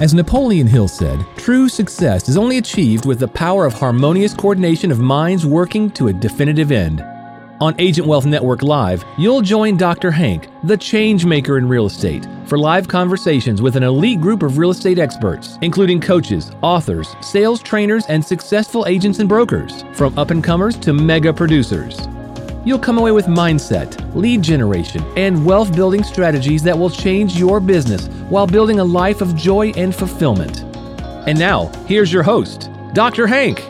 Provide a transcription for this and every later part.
As Napoleon Hill said, true success is only achieved with the power of harmonious coordination of minds working to a definitive end. On Agent Wealth Network Live, you'll join Dr. Hank, the change maker in real estate, for live conversations with an elite group of real estate experts, including coaches, authors, sales trainers, and successful agents and brokers, from up and comers to mega producers. You'll come away with mindset, lead generation, and wealth building strategies that will change your business while building a life of joy and fulfillment. And now, here's your host, Dr. Hank.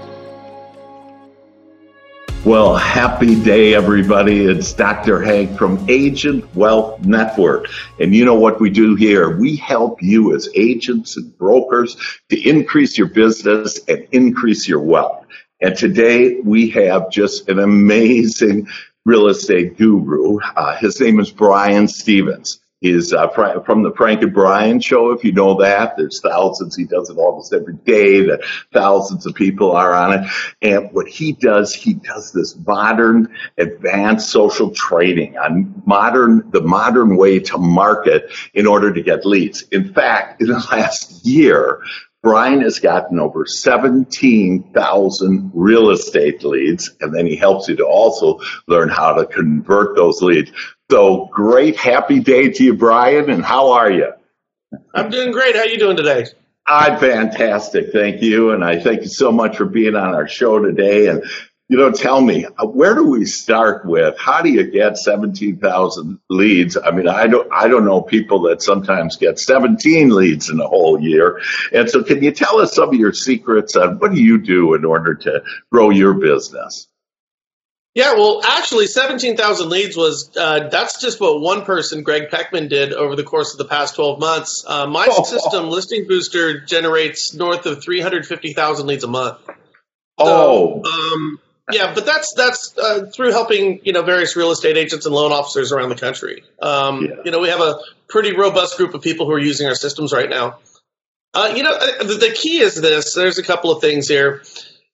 Well, happy day, everybody. It's Dr. Hank from Agent Wealth Network. And you know what we do here? We help you as agents and brokers to increase your business and increase your wealth. And today we have just an amazing real estate guru. Uh, his name is Brian Stevens. He's uh, from the Frank and Brian show, if you know that. There's thousands. He does it almost every day. That thousands of people are on it. And what he does, he does this modern, advanced social trading on modern, the modern way to market in order to get leads. In fact, in the last year, Brian has gotten over 17,000 real estate leads, and then he helps you to also learn how to convert those leads. So great, happy day to you, Brian, and how are you? I'm doing great. How are you doing today? I'm fantastic, thank you, and I thank you so much for being on our show today. And you know, tell me, uh, where do we start with? How do you get 17,000 leads? I mean, I don't, I don't know people that sometimes get 17 leads in a whole year. And so can you tell us some of your secrets on what do you do in order to grow your business? Yeah, well, actually, 17,000 leads was, uh, that's just what one person, Greg Peckman, did over the course of the past 12 months. Uh, my oh. system, Listing Booster, generates north of 350,000 leads a month. So, oh. Um, yeah, but that's that's uh, through helping you know various real estate agents and loan officers around the country. Um, yeah. You know, we have a pretty robust group of people who are using our systems right now. Uh, you know, uh, the, the, key is this. There's a couple of things here.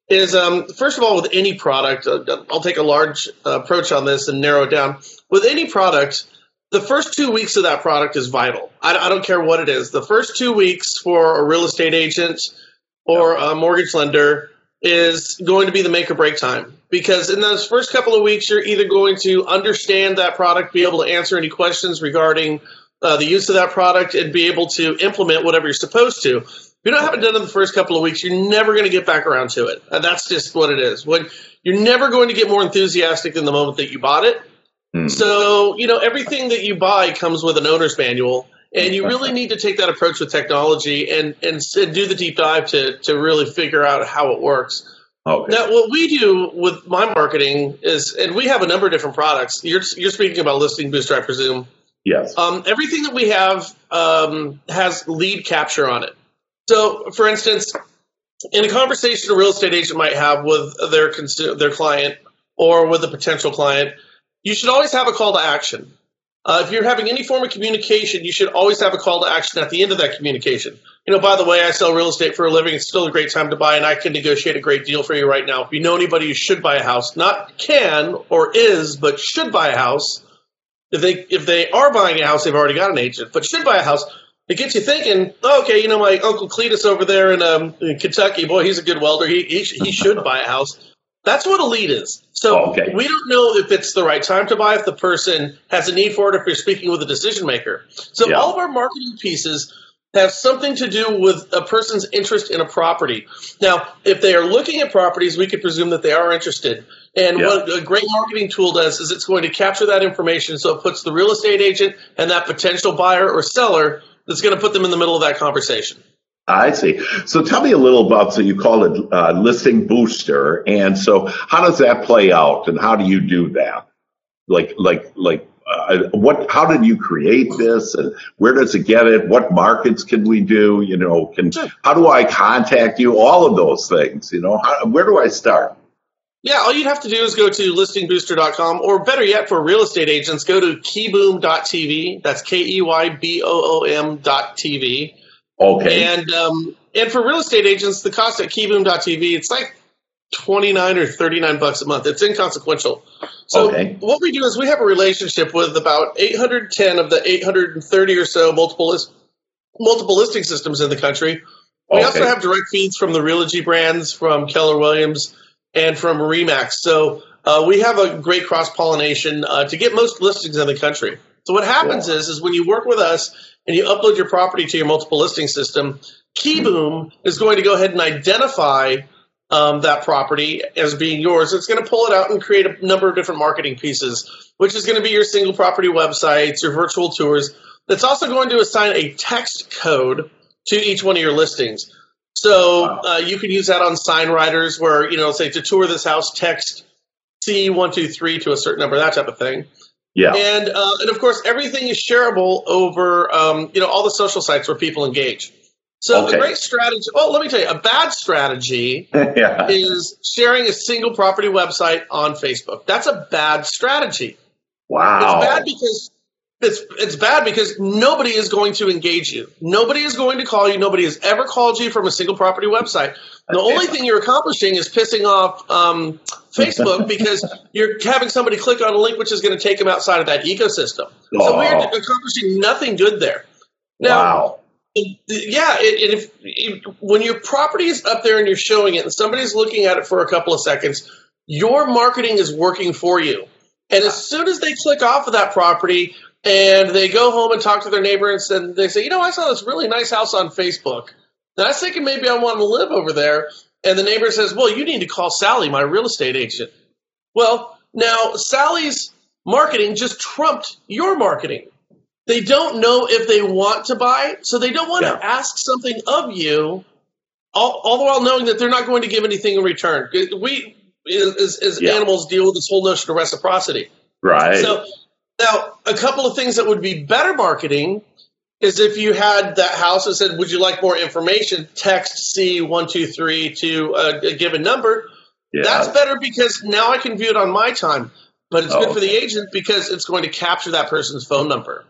Is um, first of all, with any product, uh, I'll take a large uh, approach on this and narrow it down. With any product, the first two weeks of that product is vital. I, I don't care what it is. The first two weeks for a real estate agent or a mortgage lender is going to be the make or break time. Because in those first couple of weeks you're either going to understand that product be able to answer any questions regarding uh, the use of that product and be able to implement whatever you're supposed to. If you don't have it done in the first couple of weeks you're never going to get back around to it. And that's just what it is. When you're never going to get more enthusiastic than the moment that you bought it. Mm. so you know everything that you buy comes with an owner's manual and you really need to take that approach with technology and, and, and do the deep dive to, to really figure out how it works. Okay. Now, what we do with my marketing is, and we have a number of different products. You're, you're speaking about Listing Booster, I presume. Yes. Um, everything that we have um, has lead capture on it. So, for instance, in a conversation a real estate agent might have with their consu- their client or with a potential client, you should always have a call to action. Uh, if you're having any form of communication, you should always have a call to action at the end of that communication. You know, by the way, I sell real estate for a living. It's still a great time to buy, and I can negotiate a great deal for you right now. If you know anybody who should buy a house, not can or is, but should buy a house, if they if they are buying a house, they've already got an agent, but should buy a house. It gets you thinking. Oh, okay, you know my uncle Cletus over there in, um, in Kentucky. Boy, he's a good welder. He he, he should buy a house. That's what a lead is. So oh, okay. we don't know if it's the right time to buy, if the person has a need for it, if you're speaking with a decision maker. So yeah. all of our marketing pieces have something to do with a person's interest in a property. Now, if they are looking at properties, we could presume that they are interested. And yeah. what a great marketing tool does is it's going to capture that information so it puts the real estate agent and that potential buyer or seller that's going to put them in the middle of that conversation. I see. So tell me a little about, so you call it uh, listing booster. And so how does that play out and how do you do that? Like, like, like, uh, what, how did you create this and where does it get it? What markets can we do? You know, can, how do I contact you? All of those things, you know, how, where do I start? Yeah, all you'd have to do is go to listingbooster.com or better yet for real estate agents, go to keyboom.tv. That's K E Y B O O M.tv Okay. And um, and for real estate agents, the cost at keyboom.tv, it's like 29 or 39 bucks a month. It's inconsequential. So okay. what we do is we have a relationship with about 810 of the 830 or so multiple list, multiple listing systems in the country. We okay. also have direct feeds from the Realogy brands, from Keller Williams, and from Remax. So uh, we have a great cross pollination uh, to get most listings in the country. So what happens yeah. is, is when you work with us and you upload your property to your multiple listing system, KeyBoom is going to go ahead and identify um, that property as being yours. It's going to pull it out and create a number of different marketing pieces, which is going to be your single property websites, your virtual tours. It's also going to assign a text code to each one of your listings. So uh, you can use that on sign riders where, you know, say to tour this house, text C123 to a certain number, that type of thing. Yeah. And, uh, and of course, everything is shareable over, um, you know, all the social sites where people engage. So okay. a great strategy. Oh, let me tell you, a bad strategy yeah. is sharing a single property website on Facebook. That's a bad strategy. Wow. It's bad because it's it's bad because nobody is going to engage you. Nobody is going to call you. Nobody has ever called you from a single property website. The only thing you're accomplishing is pissing off um, Facebook because you're having somebody click on a link which is going to take them outside of that ecosystem. So we're accomplishing nothing good there. Now, wow. Yeah, it, if, if when your property is up there and you're showing it, and somebody's looking at it for a couple of seconds, your marketing is working for you. And as soon as they click off of that property, and they go home and talk to their neighbors and they say, you know, I saw this really nice house on Facebook. And I was thinking maybe I want to live over there. And the neighbor says, well, you need to call Sally, my real estate agent. Well, now Sally's marketing just trumped your marketing. They don't know if they want to buy, so they don't want yeah. to ask something of you, all, all the while knowing that they're not going to give anything in return. We, as, as yeah. animals, deal with this whole notion of reciprocity. Right. So now, a couple of things that would be better marketing is if you had that house and said, "Would you like more information?" Text C one two three to a, a given number. Yeah. That's better because now I can view it on my time. But it's oh, good for the agent because it's going to capture that person's phone number.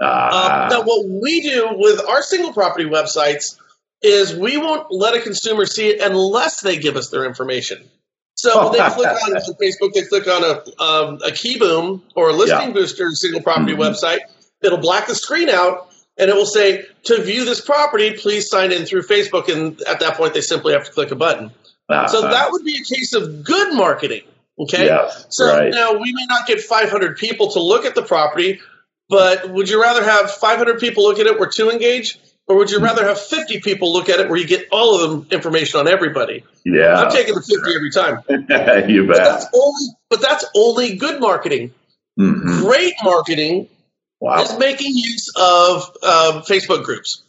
Uh, now, what we do with our single property websites is we won't let a consumer see it unless they give us their information. So they click on Facebook, they click on a, um, a KeyBoom or a listing yeah. booster single property mm-hmm. website. It'll black the screen out and it will say, to view this property, please sign in through Facebook. And at that point, they simply have to click a button. Uh-huh. So that would be a case of good marketing. Okay. Yes, so right. now we may not get 500 people to look at the property, but would you rather have 500 people look at it where two engage? Or would you rather have 50 people look at it where you get all of them information on everybody? Yeah. I'm taking the 50 every time. you bet. But that's only, but that's only good marketing. Mm-hmm. Great marketing wow. is making use of um, Facebook groups.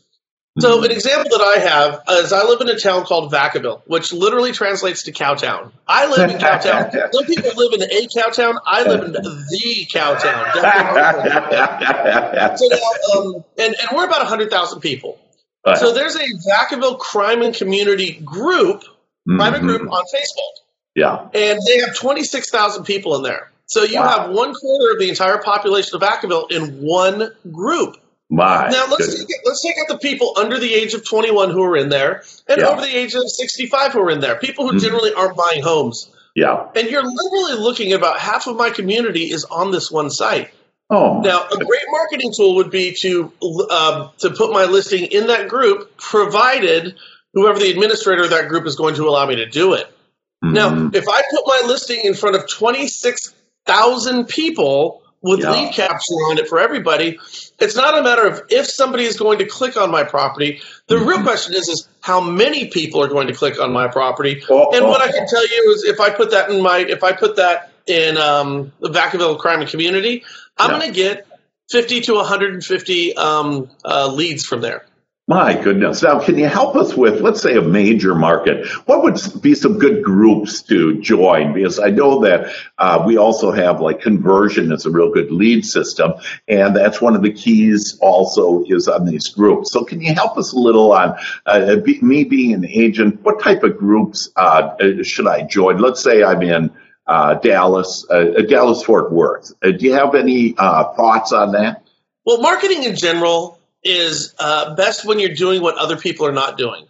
So an example that I have is I live in a town called Vacaville, which literally translates to cowtown. I live in cowtown. Some people live in a cowtown. I live in the cowtown. so now, um, and, and we're about 100,000 people. Right. So there's a Vacaville Crime and Community group, mm-hmm. private group on Facebook. Yeah. And they have 26,000 people in there. So you wow. have one quarter of the entire population of Vacaville in one group. My now let's take, let's take out the people under the age of 21 who are in there, and yeah. over the age of 65 who are in there. People who mm-hmm. generally aren't buying homes. Yeah, and you're literally looking at about half of my community is on this one site. Oh, now a great marketing tool would be to um, to put my listing in that group, provided whoever the administrator of that group is going to allow me to do it. Mm-hmm. Now, if I put my listing in front of 26,000 people with yeah. lead capture on it for everybody, it's not a matter of if somebody is going to click on my property. The mm-hmm. real question is, is how many people are going to click on my property. Oh, and oh, what I can tell you is, if I put that in my, if I put that in um, the Vacaville Crime and Community, I'm yeah. going to get 50 to 150 um, uh, leads from there. My goodness. Now, can you help us with, let's say, a major market? What would be some good groups to join? Because I know that uh, we also have like conversion as a real good lead system, and that's one of the keys also is on these groups. So, can you help us a little on uh, be, me being an agent? What type of groups uh, should I join? Let's say I'm in uh, Dallas, uh, Dallas Fort Worth. Uh, do you have any thoughts on that? Well, marketing in general is uh, best when you're doing what other people are not doing.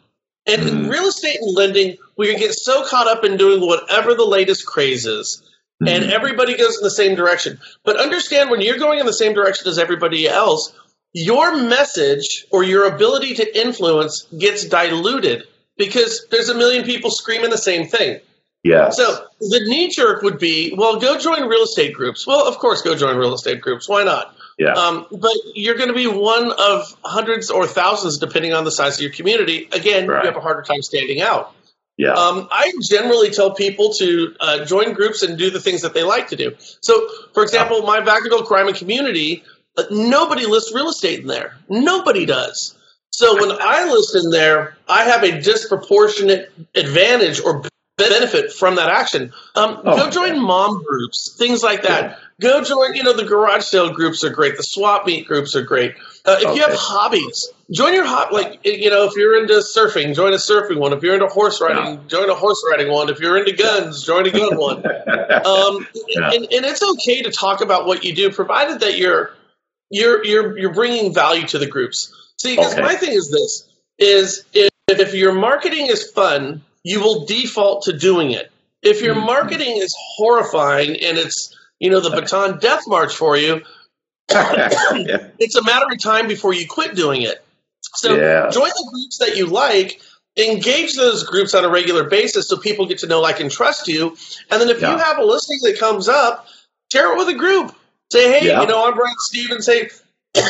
And mm. in real estate and lending, we get so caught up in doing whatever the latest craze is, mm. and everybody goes in the same direction. But understand when you're going in the same direction as everybody else, your message or your ability to influence gets diluted because there's a million people screaming the same thing. Yeah. So the knee jerk would be, well, go join real estate groups. Well, of course, go join real estate groups. Why not? Yeah. Um, but you're going to be one of hundreds or thousands, depending on the size of your community. Again, right. you have a harder time standing out. Yeah. Um, I generally tell people to uh, join groups and do the things that they like to do. So, for example, my Vacaville crime and community, uh, nobody lists real estate in there. Nobody does. So when I list in there, I have a disproportionate advantage or benefit from that action. Um, oh, go join mom groups, things like that. Yeah. Go join, you know, the garage sale groups are great. The swap meet groups are great. Uh, if okay. you have hobbies, join your hobby. Like, you know, if you're into surfing, join a surfing one. If you're into horse riding, yeah. join a horse riding one. If you're into guns, join a gun one. Um, yeah. and, and it's okay to talk about what you do, provided that you're you're you're you're bringing value to the groups. See, because okay. my thing is this: is if, if your marketing is fun you will default to doing it. If your mm-hmm. marketing is horrifying and it's, you know, the Bataan death march for you, it's a matter of time before you quit doing it. So yeah. join the groups that you like, engage those groups on a regular basis so people get to know, like, and trust you. And then if yeah. you have a listing that comes up, share it with a group. Say, hey, yeah. you know, I'm Brian Stevens. And say,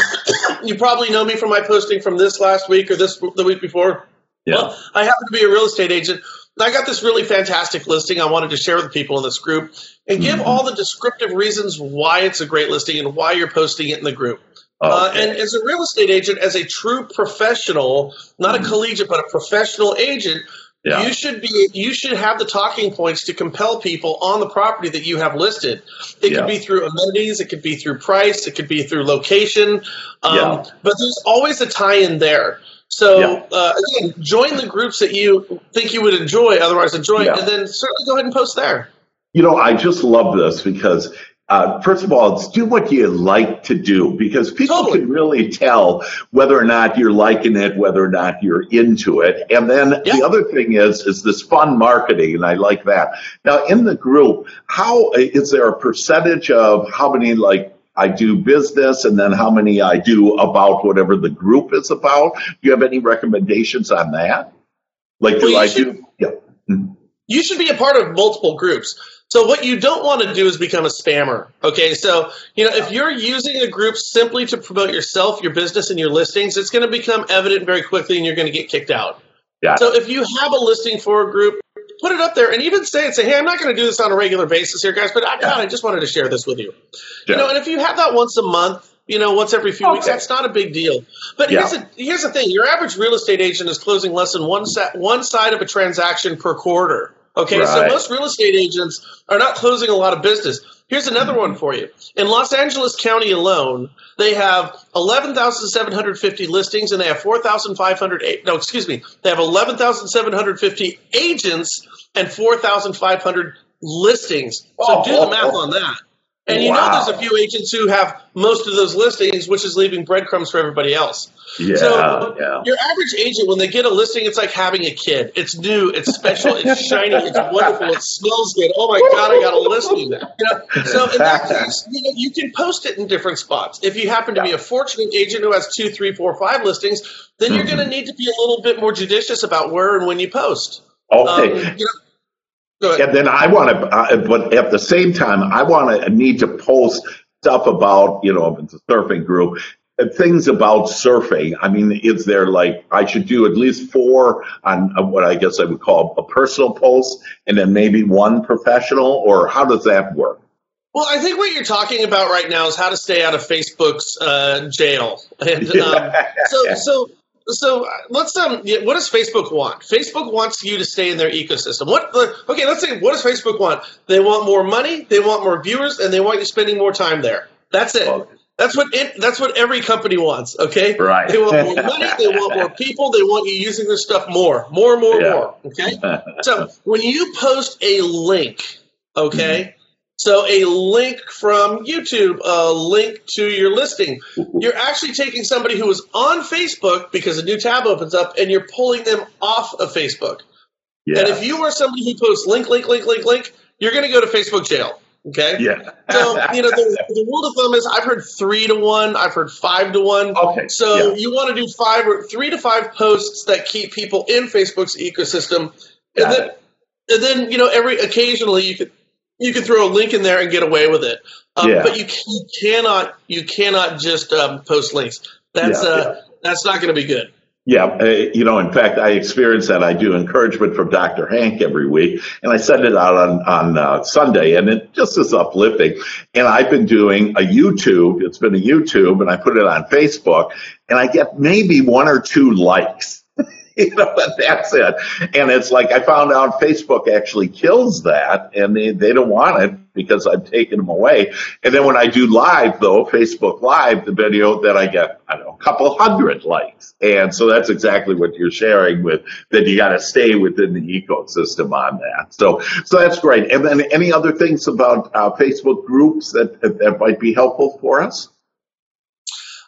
you probably know me from my posting from this last week or this the week before. Yeah. Well, I happen to be a real estate agent. I got this really fantastic listing I wanted to share with the people in this group and give mm-hmm. all the descriptive reasons why it's a great listing and why you're posting it in the group. Uh, okay. Uh, and as a real estate agent, as a true professional, not mm-hmm. a collegiate, but a professional agent, yeah. you should be you should have the talking points to compel people on the property that you have listed. It yeah. could be through amenities, it could be through price, it could be through location, um, yeah. but there's always a tie-in there. So yeah. uh, again, join the groups that you think you would enjoy, otherwise enjoy, yeah. and then certainly go ahead and post there. You know, I just love this because uh, first of all, it's do what you like to do because people totally. can really tell whether or not you're liking it, whether or not you're into it. And then the other thing is, is this fun marketing, and I like that. Now, in the group, how is there a percentage of how many like I do business and then how many I do about whatever the group is about. Do you have any recommendations on that? Like, do well, I should, do? Yeah. Mm-hmm. You should be a part of multiple groups. So what you don't want to do is become a spammer. Okay, so you know if you're using a group simply to promote yourself, your business, and your listings, it's going to become evident very quickly, and you're going to get kicked out. Yeah. So if you have a listing for a group, put it up there and even say and say, hey, I'm not going to do this on a regular basis here, guys, but I, God, I just wanted to share this with you. Yeah. You know, and if you have that once a month, you know, once every few okay. weeks, that's not a big deal. But yeah. here's, the, here's the thing: your average real estate agent is closing less than one set, one side of a transaction per quarter. Okay, right. so most real estate agents are not closing a lot of business. Here's another one for you. In Los Angeles County alone, they have 11,750 listings and they have 4,500 no, excuse me. They have 11,750 agents and 4,500 listings. So oh, do the math on that. And you wow. know there's a few agents who have most of those listings, which is leaving breadcrumbs for everybody else. Yeah, so yeah. your average agent, when they get a listing, it's like having a kid. It's new, it's special, it's shiny, it's wonderful, it smells good. Oh my god, I got a listing. You know? So in that case, you know, you can post it in different spots. If you happen to be a fortunate agent who has two, three, four, five listings, then you're going to need to be a little bit more judicious about where and when you post. Okay. Um, you know, and then I want to, uh, but at the same time, I want to need to post stuff about, you know, if it's a surfing group, and things about surfing. I mean, is there like I should do at least four on what I guess I would call a personal post, and then maybe one professional, or how does that work? Well, I think what you're talking about right now is how to stay out of Facebook's uh, jail. And um, so, so so let's um what does facebook want? Facebook wants you to stay in their ecosystem. What okay let's say what does facebook want? They want more money they want more viewers and they want you spending more time there. That's it. Okay. that's what it that's what every company wants okay? Right. They want more money they want more people they want you using their stuff more more more yeah. more okay? So when you post a link okay mm-hmm so a link from YouTube, a link to your listing. You're actually taking somebody who was on Facebook because a new tab opens up and you're pulling them off of Facebook. Yeah. And if you are somebody who posts link, link, link, link, link, you're going to go to Facebook jail. Okay. Yeah. so you know the, the rule of thumb is I've heard three to one, I've heard five to one. Okay. So yeah. you want to do five or three to five posts that keep people in Facebook's ecosystem, and Got then and then you know every occasionally you could you can throw a link in there and get away with it. Um, Yeah. But you, you cannot you cannot just um, post links. That's Yeah, uh that's not going to be good. Yeah, uh, you know, in fact, I experience that. I do encouragement from Dr. Hank every week, and I send it out on on uh, Sunday, and it just is uplifting. And I've been doing a YouTube. It's been a YouTube, and I put it on Facebook, and I get maybe one or two likes. you know, but that's it. And it's like I found out Facebook actually kills that, and they, they don't want it because I've taken them away. And then when I do live, though, Facebook Live, the video, then I get, I don't know, a couple hundred likes. And so that's exactly what you're sharing with that you got to stay within the ecosystem on that. So, so that's great. And then any other things about uh, Facebook groups that, that might be helpful for us?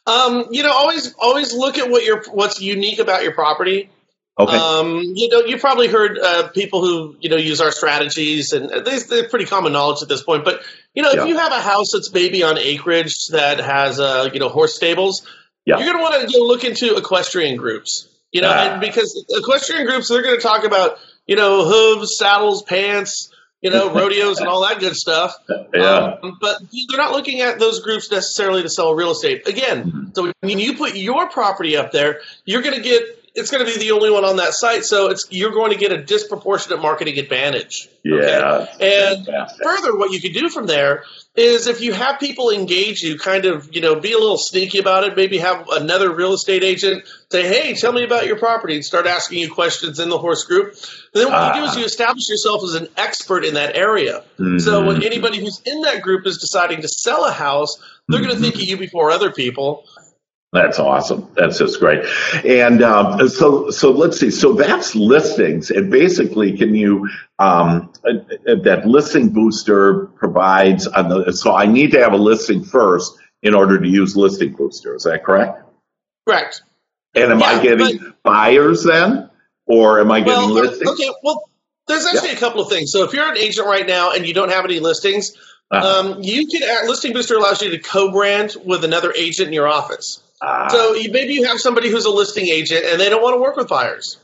Um, you know, always always look at what your what's unique about your property. Okay. Um, you know, you probably heard uh, people who you know use our strategies, and they, they're pretty common knowledge at this point. But you know, Yeah. if you have a house that's maybe on acreage that has uh, you know horse stables, Yeah. you're going to want to look into equestrian groups. You know, Ah. and because equestrian groups, they're going to talk about you know hooves, saddles, pants, you know, rodeos, and all that good stuff. yeah. Um, but they're not looking at those groups necessarily to sell real estate. Again, Mm-hmm. so when you put your property up there, you're going to get it's going to be the only one on that site, so it's you're going to get a disproportionate marketing advantage. yeah. And Fantastic. further, what you could do from there is if you have people engage you, kind of, you know, be a little sneaky about it, maybe have another real estate agent say, hey, tell me about your property and start asking you questions in the horse group. And then what you do is Ah. you establish yourself as an expert in that area. So Mhm. when anybody who's in that group is deciding to sell a house, they're going to think of you before other people. That's awesome. That's just great. And um, so, so let's see. So that's listings, and basically, can you um, uh, uh, that listing booster provides? On the, so I need to have a listing first in order to use listing booster. Is that correct? Correct. And am I Yeah, getting buyers then, or am I getting Well, listings? okay. Well, there's actually a couple of things. So if you're an agent right now and you don't have any listings, Uh-huh. um, you can add, listing booster allows you to co-brand with another agent in your office. Ah, So maybe you have somebody who's a listing agent and they don't want to work with buyers.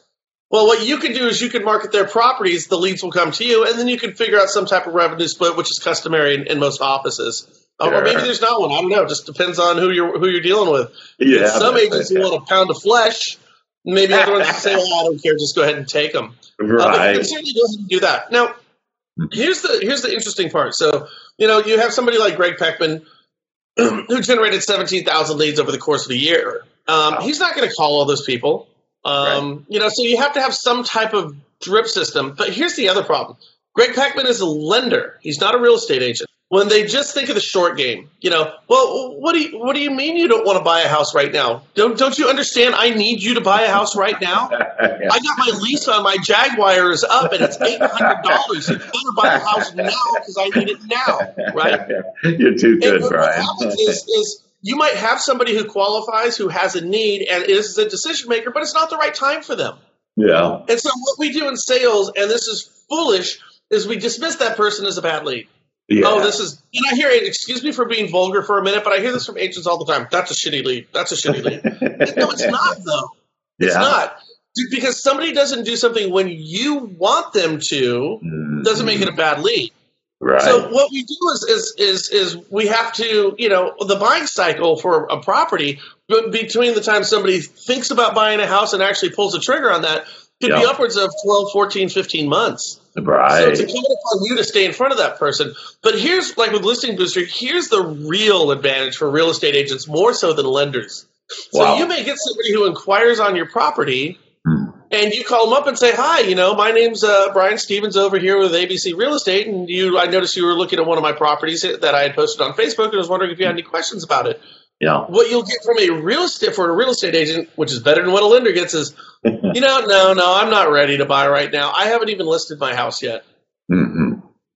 Well, what you can do is you can market their properties. The leads will come to you, and then you can figure out some type of revenue split, which is customary in, in most offices. Uh, Or maybe there's not one. I don't know. It just depends on who you're who you're dealing with. yeah, Some agents will want a pound of flesh. Maybe other ones say, "Well, I don't care. Just go ahead and take them." Uh, but you can certainly go ahead and do that. Now, here's the here's the interesting part. So, you know, you have somebody like Greg Peckman who generated 17,000 leads over the course of a year. Um, Wow. He's not going to call all those people. Um, You know, so you have to have some type of drip system. But here's the other problem. Greg Peckman is a lender. He's not a real estate agent. When they just think of the short game, you know, well, what do you what do you mean you don't want to buy a house right now? Don't don't you understand? I need you to buy a house right now. I got my lease on my Jaguar is up and it's eight hundred dollars. You better buy the house now because I need it now, right? You're too good, and what, Brian. is you might have somebody who qualifies who has a need and is a decision maker, but it's not the right time for them. yeah. And so what we do in sales, and this is foolish, is we dismiss that person as a bad lead. Yeah. Oh, this is, and I hear it. Excuse me for being vulgar for a minute, but I hear this from agents all the time. That's a shitty lead. That's a shitty lead. no, it's not though. It's Yeah. not because somebody doesn't do something when you want them to. Doesn't make it a bad lead. right. So what we do is is is is we have to, you know, the buying cycle for a property between the time somebody thinks about buying a house and actually pulls the trigger on that could be upwards of 12, 14, 15 months. Right. So it's incumbent upon you to stay in front of that person. But here's like with listing booster, here's the real advantage for real estate agents more so than lenders. So Wow. you may get somebody who inquires on your property Hmm. and you call them up and say, "Hi, you know, my name's uh, Brian Stevens over here with ABC Real Estate, and you, I noticed you were looking at one of my properties that I had posted on Facebook, and I was wondering if you had any questions about it." yeah. What you'll get from a real estate for a real estate agent, which is better than what a lender gets, is, you know, no, no, I'm not ready to buy right now. I haven't even listed my house yet. hmm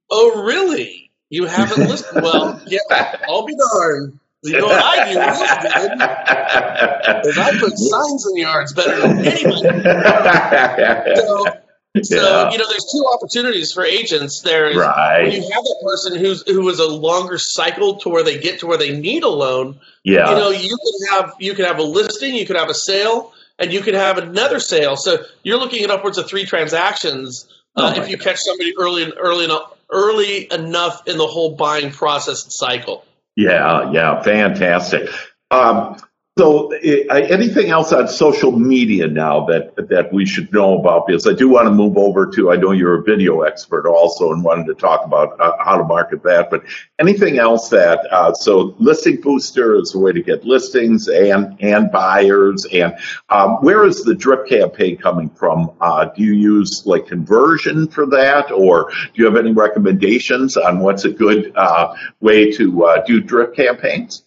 Oh, really? You haven't listed? well, yeah, I'll be darned. You know what I do is I put signs in the yards better than anybody. So So yeah. you know, there's two opportunities for agents. There is right. when you have that person who's who was a longer cycle to where they get to where they need a loan. Yeah, you know, you can have you can have a listing, you could have a sale, and you can have another sale. So you're looking at upwards of three transactions uh, oh if you God. catch somebody early early enough early enough in the whole buying process and cycle. Yeah, yeah, fantastic. Um, so, uh, anything else on social media now that that we should know about? Because I do want to move over to. I know you're a video expert also, and wanted to talk about uh, how to market that. But anything else that uh, so listing booster is a way to get listings and and buyers. And um, where is the drip campaign coming from? Uh, do you use like conversion for that, or do you have any recommendations on what's a good uh, way to uh, do drip campaigns?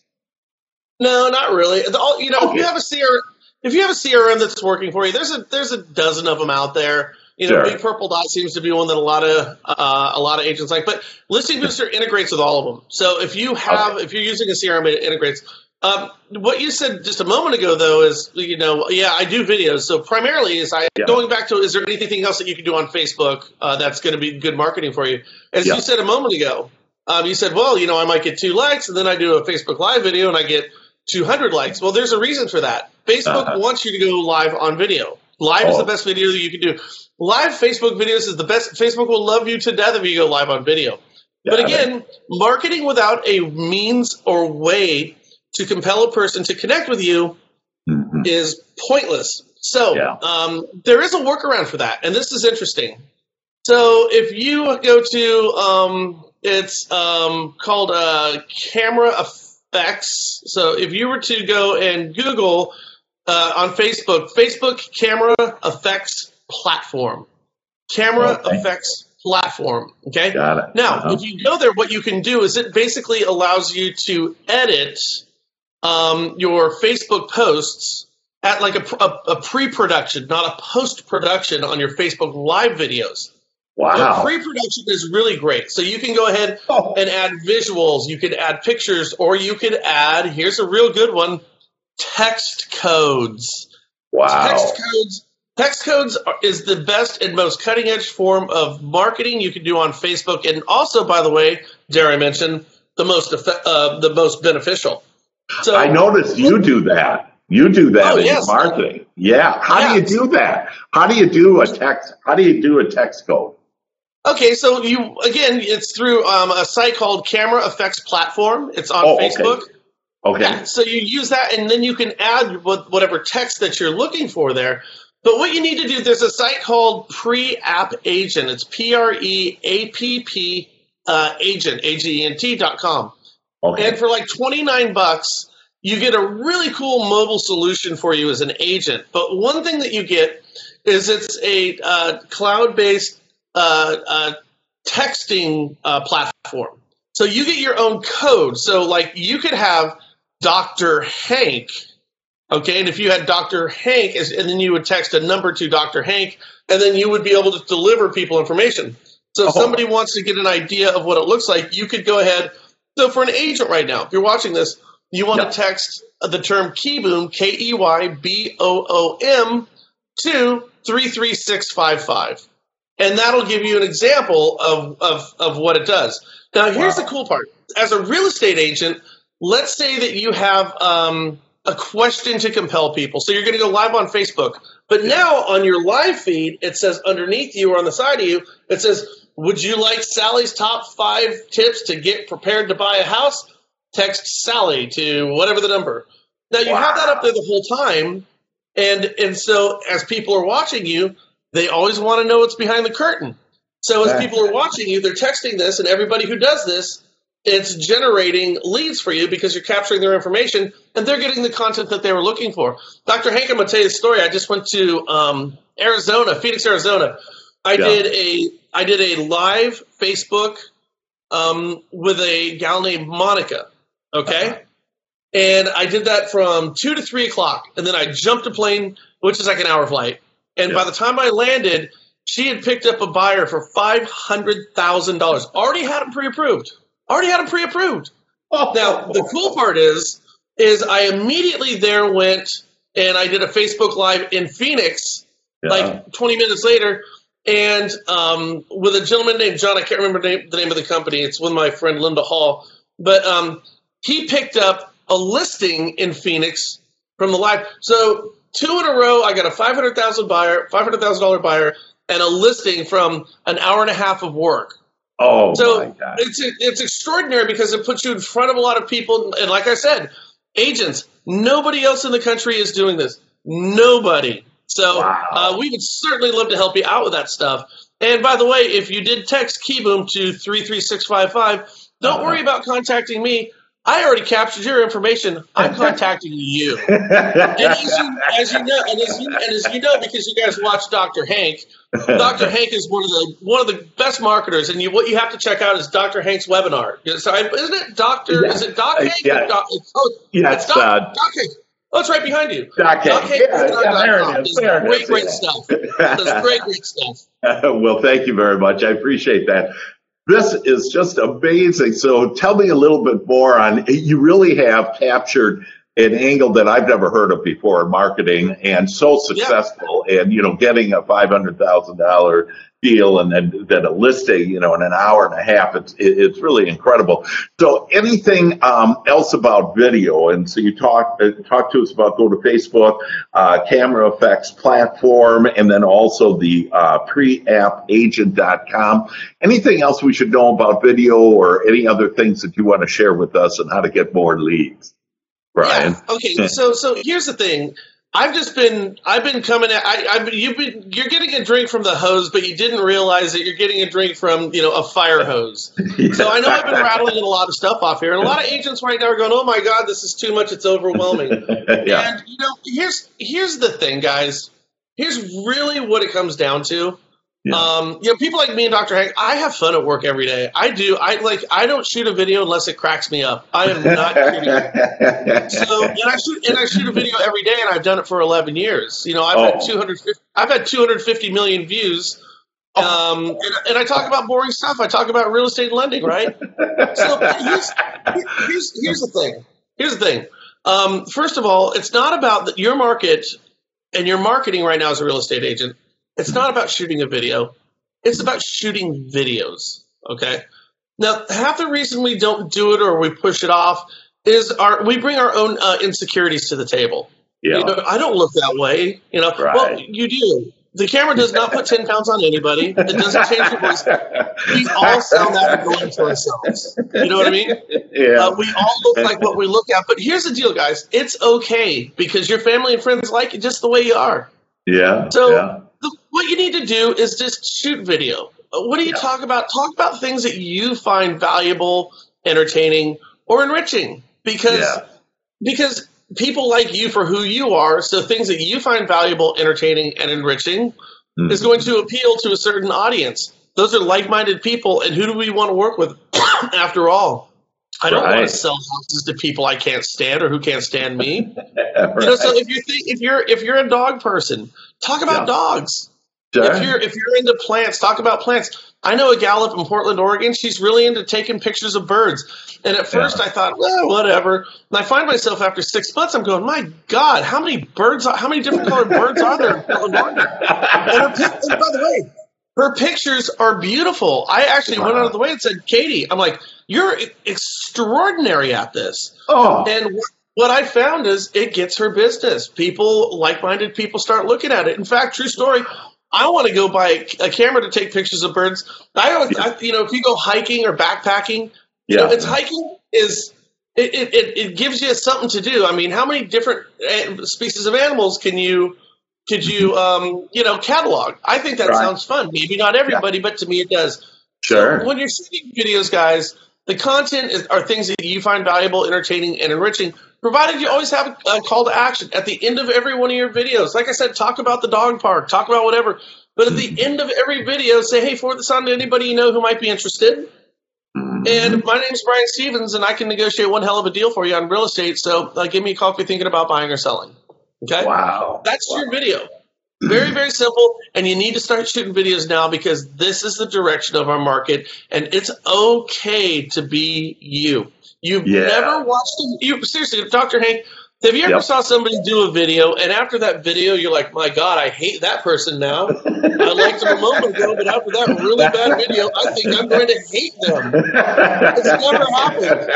No, not really. All, you know, okay. if you have a CRM, if you have a CRM that's working for you, there's a there's a dozen of them out there. You know, sure. Big Purple Dot seems to be one that a lot of uh, a lot of agents like. But Listing Booster integrates with all of them. So if you have okay. if you're using a CRM, it integrates. Um, what you said just a moment ago, though, is you know, yeah, I do videos. So primarily, is I yeah. going back to is there anything else that you can do on Facebook uh, that's going to be good marketing for you? As yeah. you said a moment ago, um, you said, well, you know, I might get two likes, and then I do a Facebook Live video, and I get 200 likes. Well, there's a reason for that. Facebook uh-huh. wants you to go live on video. Live oh. is the oh. best video that you can do. Live Facebook videos is the best. Facebook will love you to death if you go live on video. Yeah, but again, marketing without a means or way to compel a person to connect with you mm-hmm. is pointless. So yeah. um, there is a workaround for that, and this is interesting. So if you go to, um, it's um, called a camera effects. So if you were to go and Google uh, on Facebook, Facebook camera effects platform, camera okay. effects platform. Okay. Got it. Now, uh-huh. if you go there, what you can do is it basically allows you to edit um, your Facebook posts at like a, a, a pre-production, not a post-production on your Facebook live videos. Wow. pre-production is really great. So you can go ahead oh. and add visuals, you can add pictures, or you could add, here's a real good one, text codes. Wow. Text codes Text codes is the best and most cutting edge form of marketing you can do on Facebook, and also, by the way, dare I mention, the most uh, the most beneficial. So I noticed you do that. You do that oh, in yes. marketing. Yeah. How do you do that? How do you do a text? How do you do a text code? Okay, so you again, it's through um, a site called Camera Effects Platform. It's on oh, Facebook. Okay. okay. Yeah, so you use that, and then you can add whatever text that you're looking for there. But what you need to do, there's a site called Pre-App Agent. It's P R E A P P uh, Agent, A G E N T dot com. Okay. And for like 29 bucks, you get a really cool mobile solution for you as an agent. But one thing that you get is it's a uh, cloud based uh, uh, texting uh, platform. So you get your own code. So like you could have Dr. Hank, okay, and if you had Dr. Hank, and then you would text a number to Dr. Hank, and then you would be able to deliver people information. So if oh. somebody wants to get an idea of what it looks like, you could go ahead. So for an agent right now, if you're watching this, you want yep. to text the term Keyboom, K E Y B O O M, to 33655 and that'll give you an example of, of, of what it does. Now, here's wow. the cool part. As a real estate agent, let's say that you have um, a question to compel people. So you're going to go live on Facebook. But now on your live feed, it says underneath you or on the side of you, it says, Would you like Sally's top five tips to get prepared to buy a house? Text Sally to whatever the number. Now you wow. have that up there the whole time. And and so as people are watching you, they always want to know what's behind the curtain. So as people are watching you, they're texting this, and everybody who does this, it's generating leads for you because you're capturing their information and they're getting the content that they were looking for. Dr. Hank, I'm going to tell you a story. I just went to um, Arizona, Phoenix, Arizona. I yeah. did a I did a live Facebook um, with a gal named Monica. Okay. Uh-huh. And I did that from two to three o'clock, and then I jumped a plane, which is like an hour flight, and yeah. by the time I landed, she had picked up a buyer for five hundred thousand dollars. Already had him pre-approved. Already had him pre-approved. Oh. Now the cool part is, is I immediately there went and I did a Facebook Live in Phoenix. Yeah. Like twenty minutes later, and um, with a gentleman named John. I can't remember the name, the name, of the company. It's with my friend Linda Hall, but um, he picked up a listing in Phoenix from the live. So two in a row, I got a five hundred thousand buyer, five hundred thousand dollar buyer, and a listing from an hour and a half of work. Oh, so it's it's extraordinary because it puts you in front of a lot of people, and like I said, agents. Nobody else in the country is doing this. Nobody. So wow. uh, we would certainly love to help you out with that stuff. And by the way, if you did text Keyboom to three three six five five, don't uh-huh. worry about contacting me. I already captured your information. I'm contacting you. and as you, as you know, and as you, and as you know, because you guys watch Dr. Hank, Dr. Hank is one of the one of the best marketers, and you, what you have to check out is Dr. Hank's webinar. So, isn't it Doctor? Yeah. Is it Doc Hank? Yeah. Doc, oh, yeah, it's Doc, uh, Doc Hank. Oh, it's right behind you. Doc Hank. Hank yeah, yeah, there it is. There great, great stuff. Does great, great stuff. well, thank you very much. I appreciate that. This is just amazing. So tell me a little bit more on you really have captured an angle that I've never heard of before in marketing and so successful yeah. and you know getting a five hundred thousand dollar deal and then then a listing you know in an hour and a half it's it's really incredible so anything um, else about video and so you talk uh, talk to us about go to facebook uh, camera effects platform and then also the uh, preappagent.com anything else we should know about video or any other things that you want to share with us and how to get more leads Brian. Yeah. Okay. so so here's the thing. I've just been I've been coming at I, I've you've been you're getting a drink from the hose, but you didn't realize that you're getting a drink from you know a fire hose. yeah. So I know I've been rattling a lot of stuff off here, and a lot of agents right now are going, "Oh my God, this is too much! It's overwhelming." yeah. And you know, here's here's the thing, guys. Here's really what it comes down to. Yeah. Um, you know, people like me and Dr. Hank, I have fun at work every day. I do. I like. I don't shoot a video unless it cracks me up. I am not shooting. so, and I shoot and I shoot a video every day, and I've done it for 11 years. You know, I've oh. had 250. I've had 250 million views. Oh. Um, and, and, I talk about boring stuff. I talk about real estate lending, right? so here's, here's, here's the thing. Here's the thing. Um, first of all, it's not about your market and your marketing right now as a real estate agent it's not about shooting a video. It's about shooting videos. Okay. Now, half the reason we don't do it or we push it off is our we bring our own uh, insecurities to the table. Yeah. You know, I don't look that way. You know, right. well, you do. The camera does not put 10 pounds on anybody. It doesn't change your voice. We all sound that annoying to ourselves. You know what I mean? Yeah. Uh, we all look like what we look at. But here's the deal, guys. It's okay because your family and friends like you just the way you are. Yeah. So yeah what you need to do is just shoot video. Uh, what do you yeah. talk about? Talk about things that you find valuable, entertaining, or enriching. Because yeah. because people like you for who you are. So things that you find valuable, entertaining, and enriching mm-hmm. is going to appeal to a certain audience. Those are like-minded people, and who do we want to work with? after all, I don't right. want to sell houses to people I can't stand or who can't stand me. right. You know, so if you think if you're if you're a dog person, talk about yeah. dogs. Sure. If you're if you're into plants, talk about plants. I know a gal up in Portland, Oregon. She's really into taking pictures of birds. And at first, yeah. I thought, well, whatever. And I find myself after six months, I'm going, my God, how many birds? How many different colored birds are there in Portland, Oregon? And, her, and by the way, her pictures are beautiful. I actually wow. went out of the way and said, Katie, I'm like, you're extraordinary at this. Oh. And what I found is it gets her business. People, like-minded people, start looking at it. In fact, true story. I want to go buy a camera to take pictures of birds. I, always, I you know, if you go hiking or backpacking, yeah, you know, it's hiking is it, it, it gives you something to do. I mean, how many different eh, species of animals can you could you mm-hmm. um, you know catalog? I think that right. sounds fun. Maybe not everybody, yeah. but to me it does. Sure. So when you're shooting videos, guys, the content is, are things that you find valuable, entertaining, and enriching provided you always have a call to action at the end of every one of your videos. Like I said, talk about the dog park, talk about whatever. But at the mm-hmm. end of every video, say, hey, forward this on to anybody you know who might be interested. Mm-hmm. And my name's Brian Stevens, and I can negotiate one hell of a deal for you on real estate. So uh, give me a call if you're thinking about buying or selling. Okay? Wow. That's wow. your video. Very, very simple. And you need to start shooting videos now because this is the direction of our market. And it's okay to be you. You've yeah. never watched You seriously, Dr. Hank. Have you ever yep. saw somebody do a video and after that video you're like, my God, I hate that person now. I liked them a moment ago, but after that really bad video, I think I'm going to hate them. It's never happened.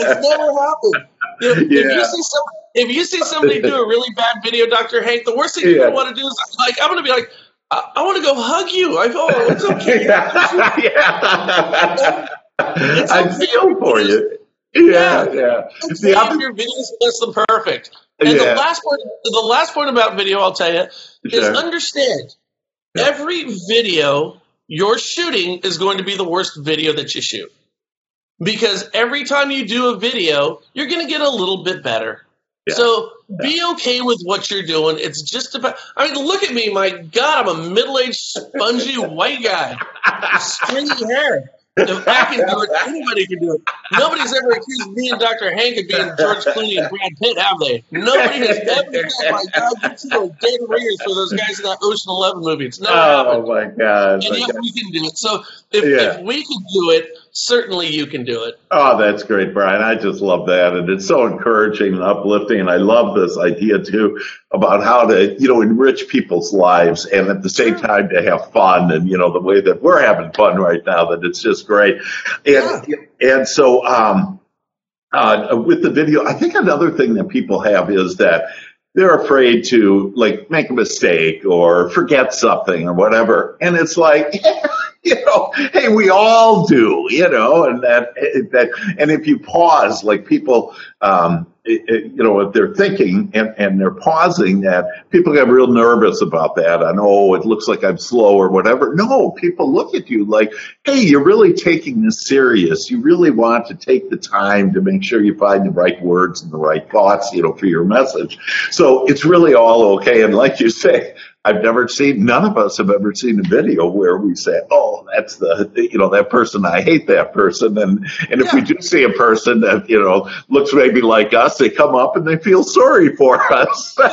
It's never happened. You know, yeah. If you see some, if you see somebody do a really bad video, Dr. Hank, the worst thing yeah. you're want to do is like, I'm going to be like, I, I want to go hug you. I oh, it's okay. yeah. It's okay. I feel for you. Yeah, yeah. See, other- your videos less than perfect. And yeah. the last point, the last point about video, I'll tell you, is sure. understand yeah. every video you're shooting is going to be the worst video that you shoot. Because every time you do a video, you're going to get a little bit better. Yeah. So be okay with what you're doing. It's just about. I mean, look at me. My God, I'm a middle-aged, spongy white guy, stringy hair. If I can do it, anybody can do it. Nobody's ever accused me and Dr. Hank of being George Clooney and Brad Pitt, have they? Nobody has ever said, oh my God, you two are dead ringers for those guys in that Ocean Eleven movie. It's never oh, happened. my God. And yet we can do it. So if, yeah. if we can do it, certainly you can do it. Oh, that's great, Brian. I just love that. And it's so encouraging and uplifting. And I love this idea too about how to, you know, enrich people's lives and at the same time to have fun and, you know, the way that we're having fun right now, that it's just great. And, yeah. and so, um, uh, with the video, I think another thing that people have is that they're afraid to like make a mistake or forget something or whatever. And it's like, you know, hey, we all do, you know, and that, that, and if you pause, like people, um, it, it, you know, if they're thinking and, and they're pausing that, people get real nervous about that. And, oh, it looks like I'm slow or whatever. No, people look at you like, hey, you're really taking this serious. You really want to take the time to make sure you find the right words and the right thoughts, you know, for your message. So it's really all okay. And like you say, I've never seen, none of us have ever seen a video where we say, oh, that's the, you know, that person, I hate that person. And, and if yeah. we do see a person that, you know, looks maybe like us, they come up and they feel sorry for us.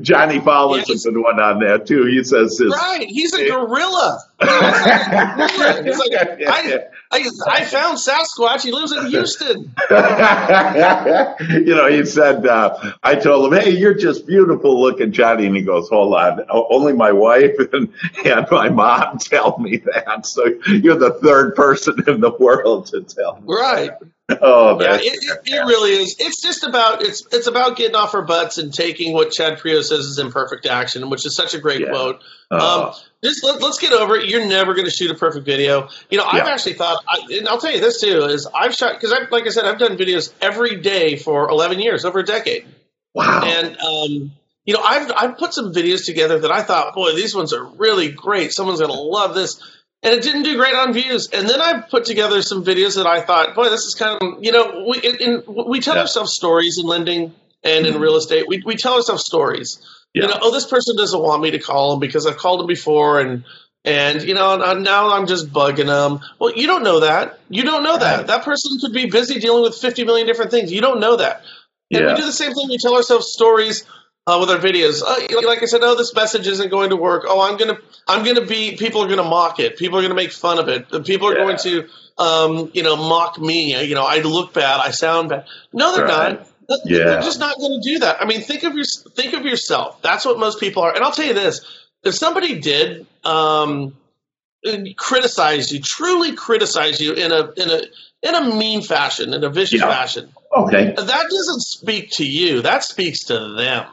Johnny Fowler's yes. a good one on that too. He says this. Right, he's a gorilla. Like, I, I, I found Sasquatch. He lives in Houston. you know, he said, uh, I told him, hey, you're just beautiful looking, Johnny. And he goes, hold on. Only my wife and, and my mom tell me that. So you're the third person in the world to tell me. Right. Oh, yeah, it, it, it, really is. It's just about it's it's about getting off our butts and taking what Chad Prios says is imperfect action, which is such a great yeah. quote. Uh, um, just let, us get over it. You're never going to shoot a perfect video. You know, I've yeah. actually thought, I, and I'll tell you this too, is I've shot because I, like I said, I've done videos every day for 11 years, over a decade. Wow. And um, you know, I've I've put some videos together that I thought, boy, these ones are really great. Someone's going to love this. And it didn't do great on views. And then I put together some videos that I thought, boy, this is kind of, you know, we in, we tell yeah. ourselves stories in lending and in mm-hmm. real estate. We we tell ourselves stories. Yeah. You know, oh, this person doesn't want me to call them because I've called them before, and and you know now I'm just bugging them. Well, you don't know that. You don't know that. That person could be busy dealing with 50 million different things. You don't know that. And yeah. we do the same thing. We tell ourselves stories uh, with our videos. Uh, like I said, oh, this message isn't going to work. Oh, I'm gonna, I'm gonna be. People are gonna mock it. People are gonna make fun of it. People are yeah. going to, um, you know, mock me. You know, I look bad. I sound bad. No, they're right. not. Yeah. They're just not going to do that. I mean, think of your think of yourself. That's what most people are. And I'll tell you this: if somebody did um, criticize you, truly criticize you in a in a in a mean fashion, in a vicious yeah. fashion, okay, that doesn't speak to you. That speaks to them.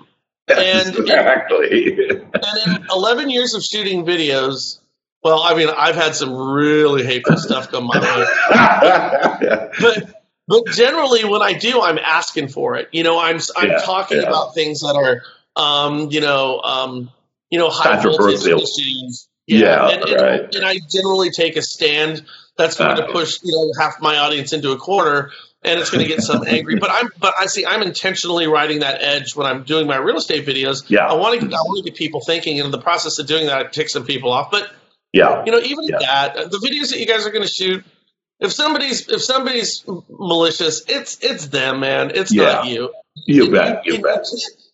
and exactly. In, and in 11 years of shooting videos, well, I mean, I've had some really hateful stuff come my way. but but generally, when I do, I'm asking for it. You know, I'm I'm yeah, talking yeah. about things that are, um, you know, um, you know, high voltage issues. Yeah, yeah and, and, right. and, I generally take a stand that's going to push you know half my audience into a corner, and it's going to get some angry. But I'm but I see I'm intentionally riding that edge when I'm doing my real estate videos. Yeah, I want to I want to get people thinking, and in the process of doing that, I pick some people off. But yeah, you know, even yeah. that the videos that you guys are going to shoot if somebody's if somebody's malicious, it's it's them, man. It's yeah. not you. You bet. You, you bet.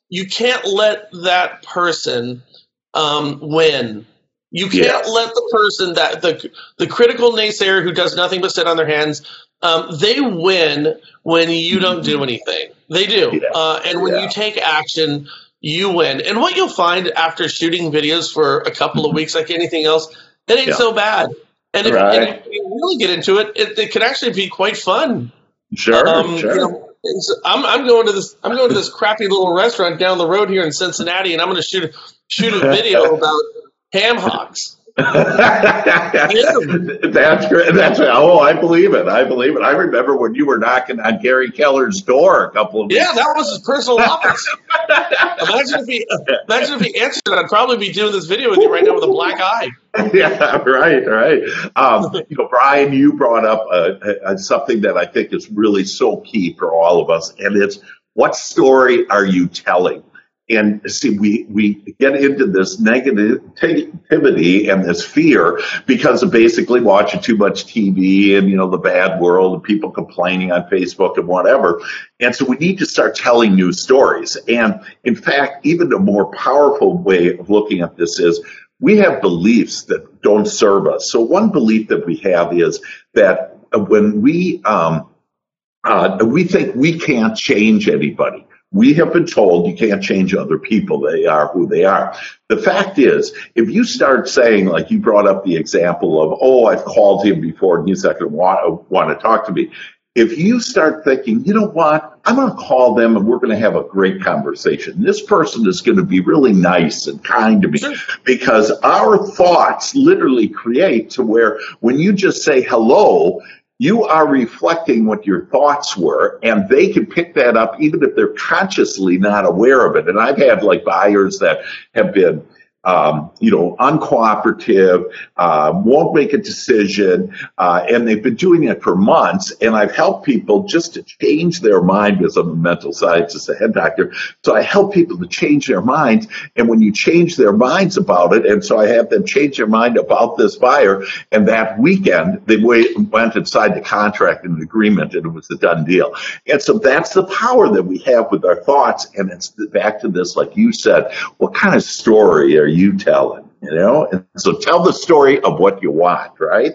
You can't let that person um, win. You can't let the person that the the critical naysayer who does nothing but sit on their hands um, they win when you don't do anything. They do. Yeah. Uh, and when yeah. you take action, you win. And what you'll find after shooting videos for a couple of weeks, like anything else, it ain't so bad. And if, right. and if, you really get into it, it, it, can actually be quite fun. Sure, um, sure. You know, I'm, I'm going to this. I'm going to this crappy little restaurant down the road here in Cincinnati, and I'm going to shoot shoot a video about ham hocks that's great. That's oh, I believe it. I believe it. I remember when you were knocking on Gary Keller's door a couple of yeah, that was his personal office. imagine if he imagine if he answered. I'd probably be doing this video with you right now with a black eye. yeah, right, right. Um, you know, Brian, you brought up uh, uh, something that I think is really so key for all of us, and it's what story are you telling? And see we we get into this negativity and this fear because of basically watching too much TV and you know the bad world and people complaining on Facebook and whatever. And so we need to start telling new stories. And in fact even a more powerful way of looking at this is we have beliefs that don't serve us. So one belief that we have is that when we um, uh, we think we can't change anybody we have been told you can't change other people. They are who they are. The fact is, if you start saying, like you brought up the example of, oh, I've called him before and he's not going to want, want to talk to me. If you start thinking, you know what, I'm going to call them and we're going to have a great conversation. This person is going to be really nice and kind to me because our thoughts literally create to where when you just say hello, you are reflecting what your thoughts were and they can pick that up even if they're consciously not aware of it. And i've had like buyers that have been um, you know, uncooperative, uh, won't make a decision, uh, and they've been doing it for months. And I've helped people just to change their mind because I'm a mental scientist, a head doctor. So I help people to change their minds. And when you change their minds about it, and so I have them change their mind about this buyer, and that weekend they went and signed the contract and an agreement, and it was a done deal. And so that's the power that we have with our thoughts. And it's back to this, like you said, what kind of story are you telling? You know, and so tell the story of what you want, right?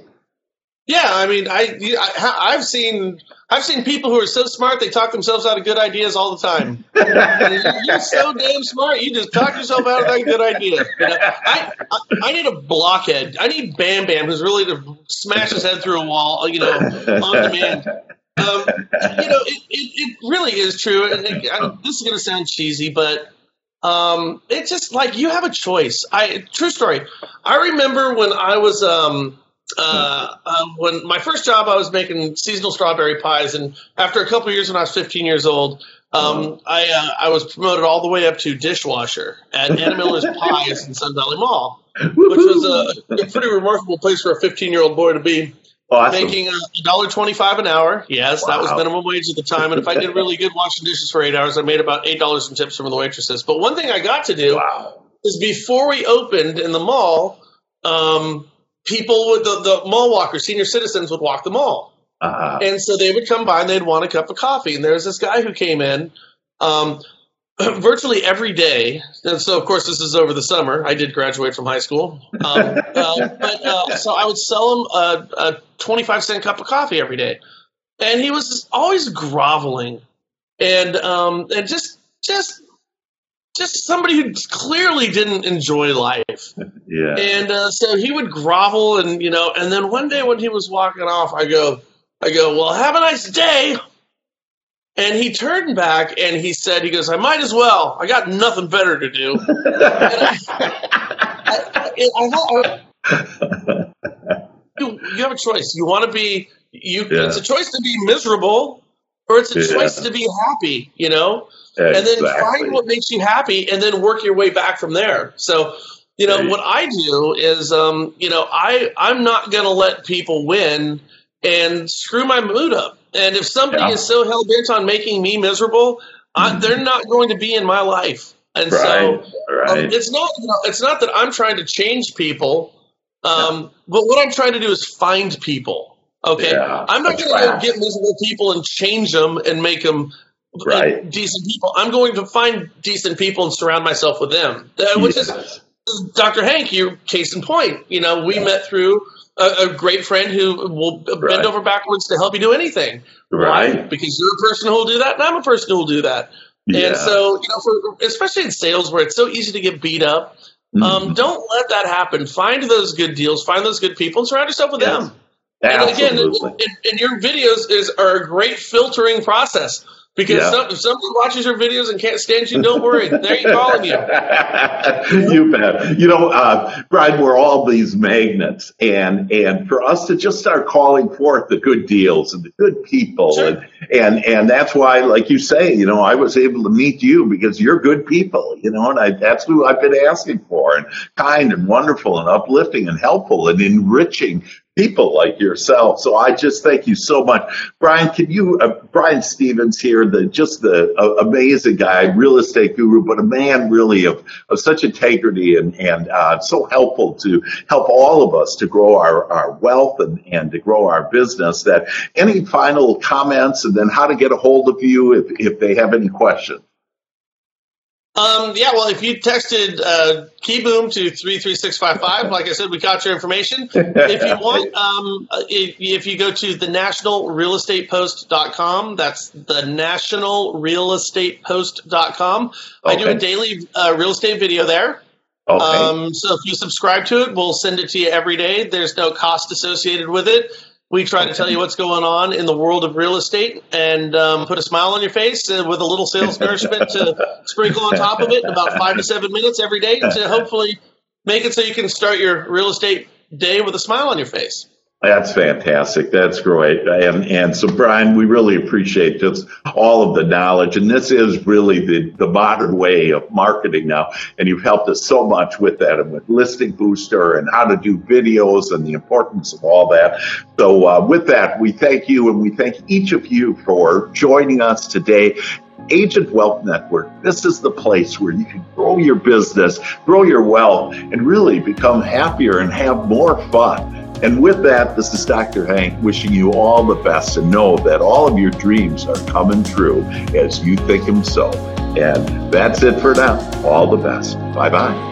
Yeah, I mean, I, I have seen I've seen people who are so smart they talk themselves out of good ideas all the time. You're so damn smart, you just talk yourself out of that good idea. You know, I, I, I need a blockhead. I need Bam Bam who's really to smash his head through a wall. You know, on demand. Um, you know, it, it, it, really is true. And it, I, this is going to sound cheesy, but um, it's just like you have a choice. I true story. I remember when I was um, uh, uh, when my first job, I was making seasonal strawberry pies, and after a couple years, when I was 15 years old, um, I uh, I was promoted all the way up to dishwasher at Anna Miller's Pies in Sun Valley Mall, which was a, a pretty remarkable place for a 15 year old boy to be. Awesome. Making a dollar twenty-five an hour. Yes, wow. that was minimum wage at the time. And if I did really good washing dishes for eight hours, I made about eight dollars in tips from the waitresses. But one thing I got to do wow. is before we opened in the mall, um, people would the, the mall walkers, senior citizens would walk the mall. Uh-huh. And so they would come by and they'd want a cup of coffee. And there was this guy who came in. Um, virtually every day. And so, of course, this is over the summer. I did graduate from high school, um, uh, but uh, so I would sell him a, a, twenty-five cent cup of coffee every day, and he was always groveling, and um, and just just just somebody who clearly didn't enjoy life. Yeah. And uh, so he would grovel, and you know, and then one day when he was walking off, I go, I go, well, have a nice day. And he turned back and he said, he goes, I might as well. I got nothing better to do. I, I, I, you, you, have a choice. You want to be, you. Yeah. It's a choice to be miserable or it's a yeah. choice to be happy, you know? Exactly. And then find what makes you happy and then work your way back from there. So, you know, what I do is, um, you know, I, I'm not going to let people win and screw my mood up. And if somebody yeah. is so hell bent on making me miserable, I, they're not going to be in my life. And right, so right. Um, it's not it's not that I'm trying to change people, um, but what I'm trying to do is find people. Okay, yeah, I'm not going to go get miserable people and change them and make them right. decent people. I'm going to find decent people and surround myself with them, uh, which yes. is Dr. Hank, you case in point. You know, we met through a, a great friend who will right. bend over backwards to help you do anything. Right. Why? Because you're a person who will do that, and I'm a person who will do that. Yeah. And so, you know, for, especially in sales where it's so easy to get beat up, um, mm-hmm. um, don't let that happen. Find those good deals, find those good people, and surround yourself with yes. them. Absolutely. And again, and your videos is are a great filtering process. Because yeah. some, if somebody watches your videos and can't stand you, don't worry. they ain't calling you. you bet. You know, uh, Brian, we're all these magnets, and and for us to just start calling forth the good deals and the good people, sure. and, and and that's why, like you say, you know, I was able to meet you because you're good people, you know, and I, that's who I've been asking for, and kind and wonderful and uplifting and helpful and enriching people like yourself. So I just thank you so much, Brian. Can you, uh, Brian Stevens here, the just the uh, amazing guy, real estate guru, but a man really of of such integrity and and uh, so helpful to help all of us to grow our our wealth and and to grow our business. That any final comments, and then how to get a hold of you if if they have any questions. Um, yeah, well, if you texted uh, Keyboom to 33655, like I said, we got your information. If you want, um, if, if, you go to the nationalrealestatepost.com, that's the nationalrealestatepost.com. Okay. I do a daily uh, real estate video there. Okay. Um, so if you subscribe to it, we'll send it to you every day. There's no cost associated with it. We try to tell you what's going on in the world of real estate and um, put a smile on your face uh, with a little sales nourishment to sprinkle on top of it in about five to seven minutes every day to hopefully make it so you can start your real estate day with a smile on your face. That's fantastic. That's great. And and so Brian, we really appreciate just all of the knowledge. And this is really the, the modern way of marketing now. And you've helped us so much with that and with listing booster and how to do videos and the importance of all that. So uh, with that, we thank you and we thank each of you for joining us today. Agent Wealth Network. This is the place where you can grow your business, grow your wealth, and really become happier and have more fun. And with that, this is Dr. Hank wishing you all the best and know that all of your dreams are coming true as you think them so. And that's it for now. All the best. Bye bye.